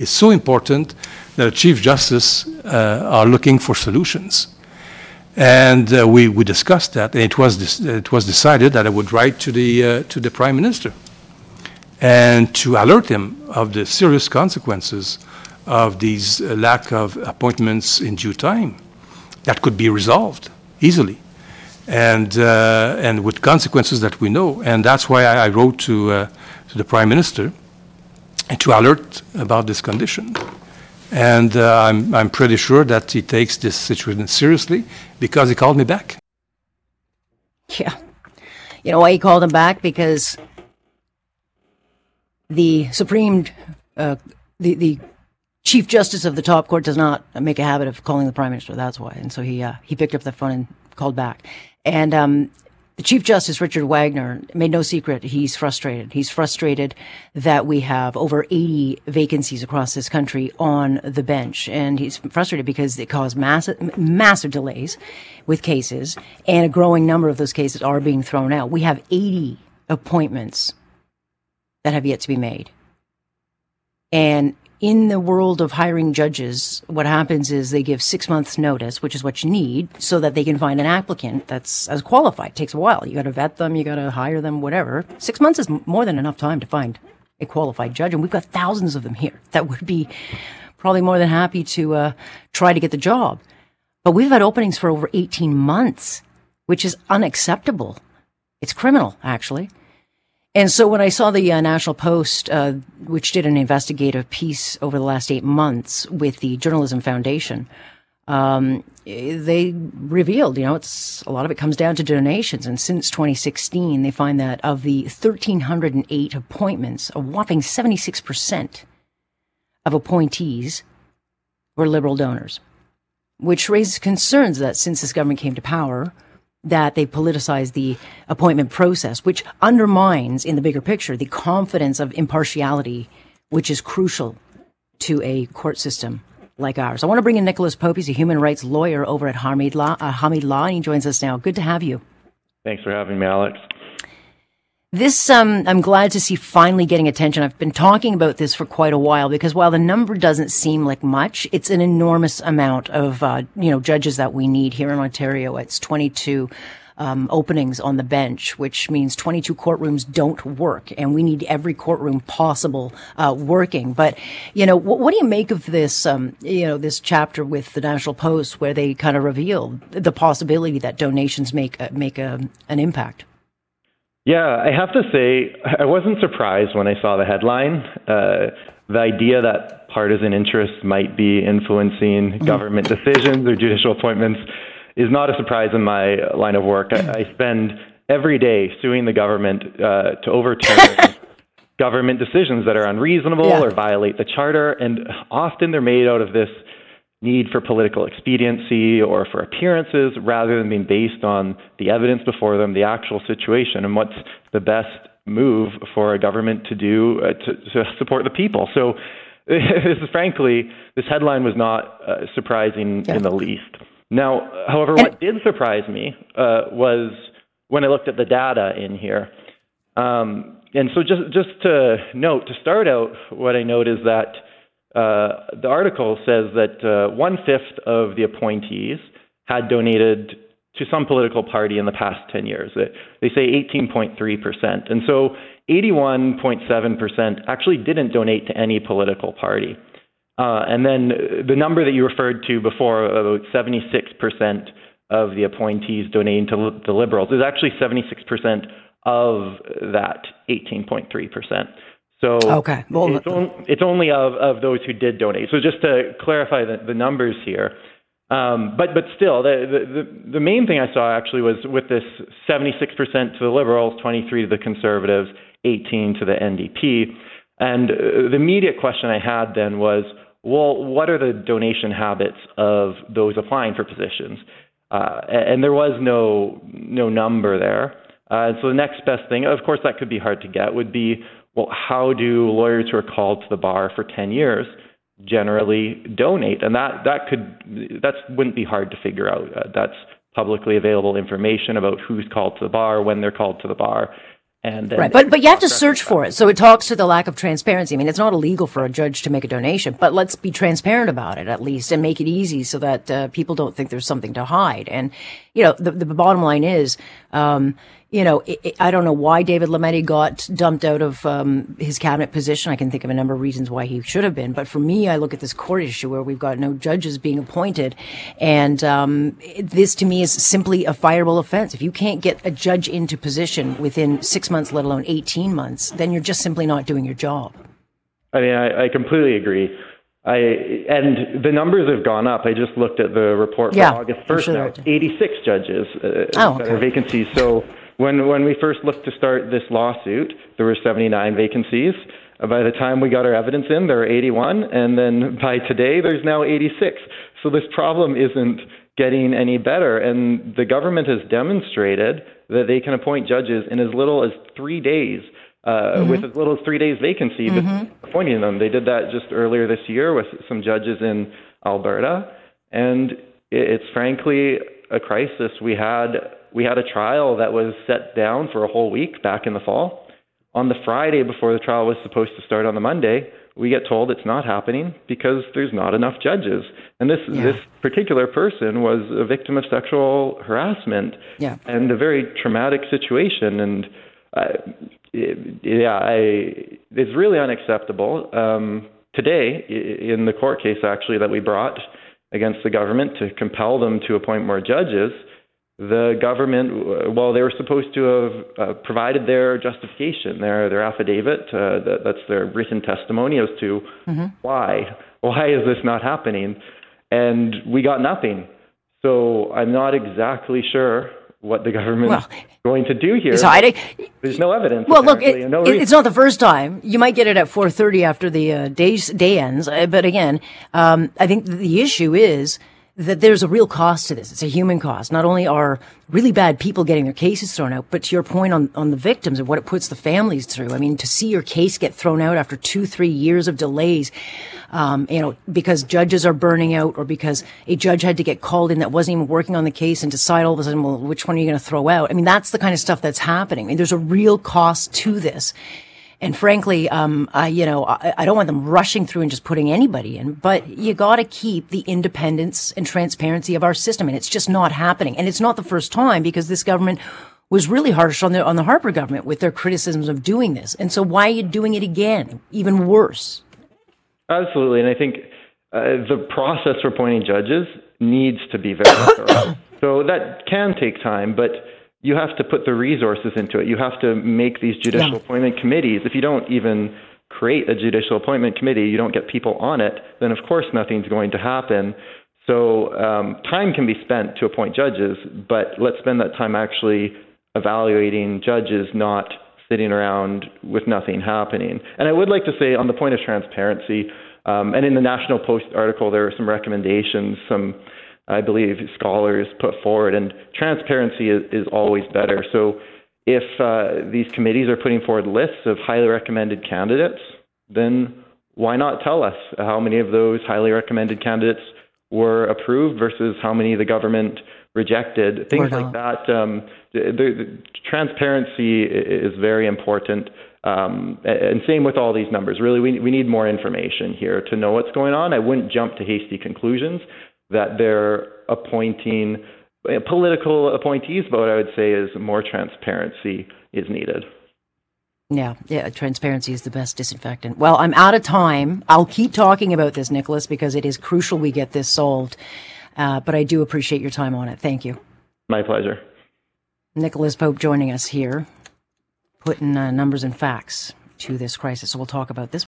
is so important that the Chief Justice uh, are looking for solutions. And uh, we, we discussed that, and it was, it was decided that I would write to the, uh, to the Prime Minister and to alert him of the serious consequences of these uh, lack of appointments in due time that could be resolved easily and, uh, and with consequences that we know. And that's why I, I wrote to, uh, to the Prime Minister to alert about this condition. And uh, I'm, I'm pretty sure that he takes this situation seriously because he called me back. Yeah. You know why he called him back? Because the Supreme, uh, the, the Chief Justice of the top court does not make a habit of calling the Prime Minister. That's why. And so he, uh, he picked up the phone and called back. And, um, Chief Justice Richard Wagner made no secret he's frustrated. He's frustrated that we have over 80 vacancies across this country on the bench. And he's frustrated because it caused massive, massive delays with cases and a growing number of those cases are being thrown out. We have 80 appointments that have yet to be made. And in the world of hiring judges, what happens is they give six months notice, which is what you need so that they can find an applicant that's as qualified. It takes a while. You got to vet them. You got to hire them, whatever. Six months is more than enough time to find a qualified judge. And we've got thousands of them here that would be probably more than happy to uh, try to get the job. But we've had openings for over 18 months, which is unacceptable. It's criminal, actually. And so when I saw the uh, National Post, uh, which did an investigative piece over the last eight months with the Journalism Foundation, um, they revealed, you know, it's a lot of it comes down to donations. And since 2016, they find that of the 1,308 appointments, a whopping 76% of appointees were liberal donors, which raises concerns that since this government came to power, that they politicize the appointment process, which undermines, in the bigger picture, the confidence of impartiality, which is crucial to a court system like ours. I want to bring in Nicholas Pope. He's a human rights lawyer over at Hameed Law, uh, Hameed Law, and he joins us now. Good to have you. Thanks for having me, Alex. This, um, I'm glad to see finally getting attention. I've been talking about this for quite a while because while the number doesn't seem like much, it's an enormous amount of, uh, you know, judges that we need here in Ontario. It's 22. Um, openings on the bench, which means 22 courtrooms don't work, and we need every courtroom possible uh, working. But you know, what, what, do you make of this? Um, you know, this chapter with the National Post where they kind of reveal the possibility that donations make uh, make a, an impact. Yeah, I have to say, I wasn't surprised when I saw the headline. Uh, the idea that partisan interests might be influencing mm-hmm. government decisions or judicial appointments is not a surprise in my line of work. I, I spend every day suing the government uh, to overturn government decisions that are unreasonable yeah. or violate the charter, and often they're made out of this need for political expediency or for appearances rather than being based on the evidence before them, the actual situation, and what's the best move for a government to do uh, to, to, support the people. So, this is frankly, this headline was not uh, surprising yeah. in the least. Now, however, what did surprise me uh, was when I looked at the data in here. Um, and so, just just to note, to start out, what I note is that uh, the article says that uh, one fifth of the appointees had donated to some political party in the past 10 years. They say 18.3%. And so 81.7% actually didn't donate to any political party. Uh, and then the number that you referred to before, about 76% of the appointees donating to the Liberals, is actually 76% of that 18.3%. So okay. well, it's, on, it's only of, of those who did donate. So just to clarify the, the numbers here, um, but but still, the, the the main thing I saw actually was with this 76% to the Liberals, 23 to the Conservatives, 18 to the NDP, and uh, the immediate question I had then was, well, what are the donation habits of those applying for positions? Uh, and there was no no number there. Uh, so the next best thing, of course, that could be hard to get, would be well, how do lawyers who are called to the bar for 10 years generally donate? And that, that could, that wouldn't be hard to figure out. Uh, that's publicly available information about who's called to the bar, when they're called to the bar. And then Right, but but you have to search for it. So it talks to the lack of transparency. I mean, it's not illegal for a judge to make a donation, but let's be transparent about it at least and make it easy so that uh, people don't think there's something to hide. And you know, the, the bottom line is, um, you know, it, it, I don't know why David Lametti got dumped out of um, his cabinet position. I can think of a number of reasons why he should have been. But for me, I look at this court issue where we've got no judges being appointed, and um, this to me is simply a fireable offense. If you can't get a judge into position within six months, let alone eighteen months, then you're just simply not doing your job. I mean, I, I completely agree. I and the numbers have gone up. I just looked at the report for Yeah, August first. sure now did. 86 judges uh, Oh, okay. vacancies. So when when we first looked to start this lawsuit, there were 79 vacancies. Uh, By the time we got our evidence in, there were 81, and then by today, there's now 86. So this problem isn't getting any better, and the government has demonstrated that they can appoint judges in as little as three days. Uh, With as little as three days vacancy, before appointing them. They did that just earlier this year with some judges in Alberta, and it's frankly a crisis. We had we had a trial that was set down for a whole week back in the fall. On the Friday before the trial was supposed to start on the Monday, we get told it's not happening because there's not enough judges. And this Yeah. this particular person was a victim of sexual harassment Yeah. and a very traumatic situation. And uh, yeah, I, it's really unacceptable. Um, today, in the court case actually that we brought against the government to compel them to appoint more judges, the government, well, they were supposed to have uh, provided their justification, their their affidavit, uh, that, that's their written testimony as to why why is this not happening, and we got nothing. So I'm not exactly sure what the government Well, going to do here. Is hiding. There's no evidence. Well, look, it, no it- it's not the first time. You might get it at 4:30 after the uh, day's day ends. Uh, but again, um, I think the issue is that there's a real cost to this. It's a human cost. Not only are really bad people getting their cases thrown out, but to your point on, on the victims and what it puts the families through. I mean, to see your case get thrown out after two, three years of delays, um, you know, because judges are burning out or because a judge had to get called in that wasn't even working on the case and decide all of a sudden, well, which one are you going to throw out? I mean, that's the kind of stuff that's happening. I mean, there's a real cost to this. And frankly, um, I, you know, I, I don't want them rushing through and just putting anybody in, but you got to keep the independence and transparency of our system. And it's just not happening. And it's not the first time because this government was really harsh on the, on the Harper government with their criticisms of doing this. And so why are you doing it again? Even worse. Absolutely, and I think uh, the process for appointing judges needs to be very thorough. So that can take time, but you have to put the resources into it. You have to make these judicial Yeah. appointment committees. If you don't even create a judicial appointment committee, you don't get people on it, then of course nothing's going to happen. So um, time can be spent to appoint judges, but let's spend that time actually evaluating judges, not sitting around with nothing happening. And I would like to say, on the point of transparency, um, and in the National Post article, there are some recommendations, some, I believe, scholars put forward, and transparency is, is always better. So if uh, these committees are putting forward lists of highly recommended candidates, then why not tell us how many of those highly recommended candidates were approved versus how many the government rejected? Things like that. Um, the, the, transparency is very important. Um, and same with all these numbers. Really, we, we need more information here to know what's going on. I wouldn't jump to hasty conclusions that they're appointing political appointees, but what I would say is more transparency is needed. Yeah, yeah, transparency is the best disinfectant. Well, I'm out of time. I'll keep talking about this, Nicholas, because it is crucial we get this solved. Uh, but I do appreciate your time on it. Thank you. My pleasure. Nicholas Pope joining us here, putting uh, numbers and facts to this crisis. So we'll talk about this.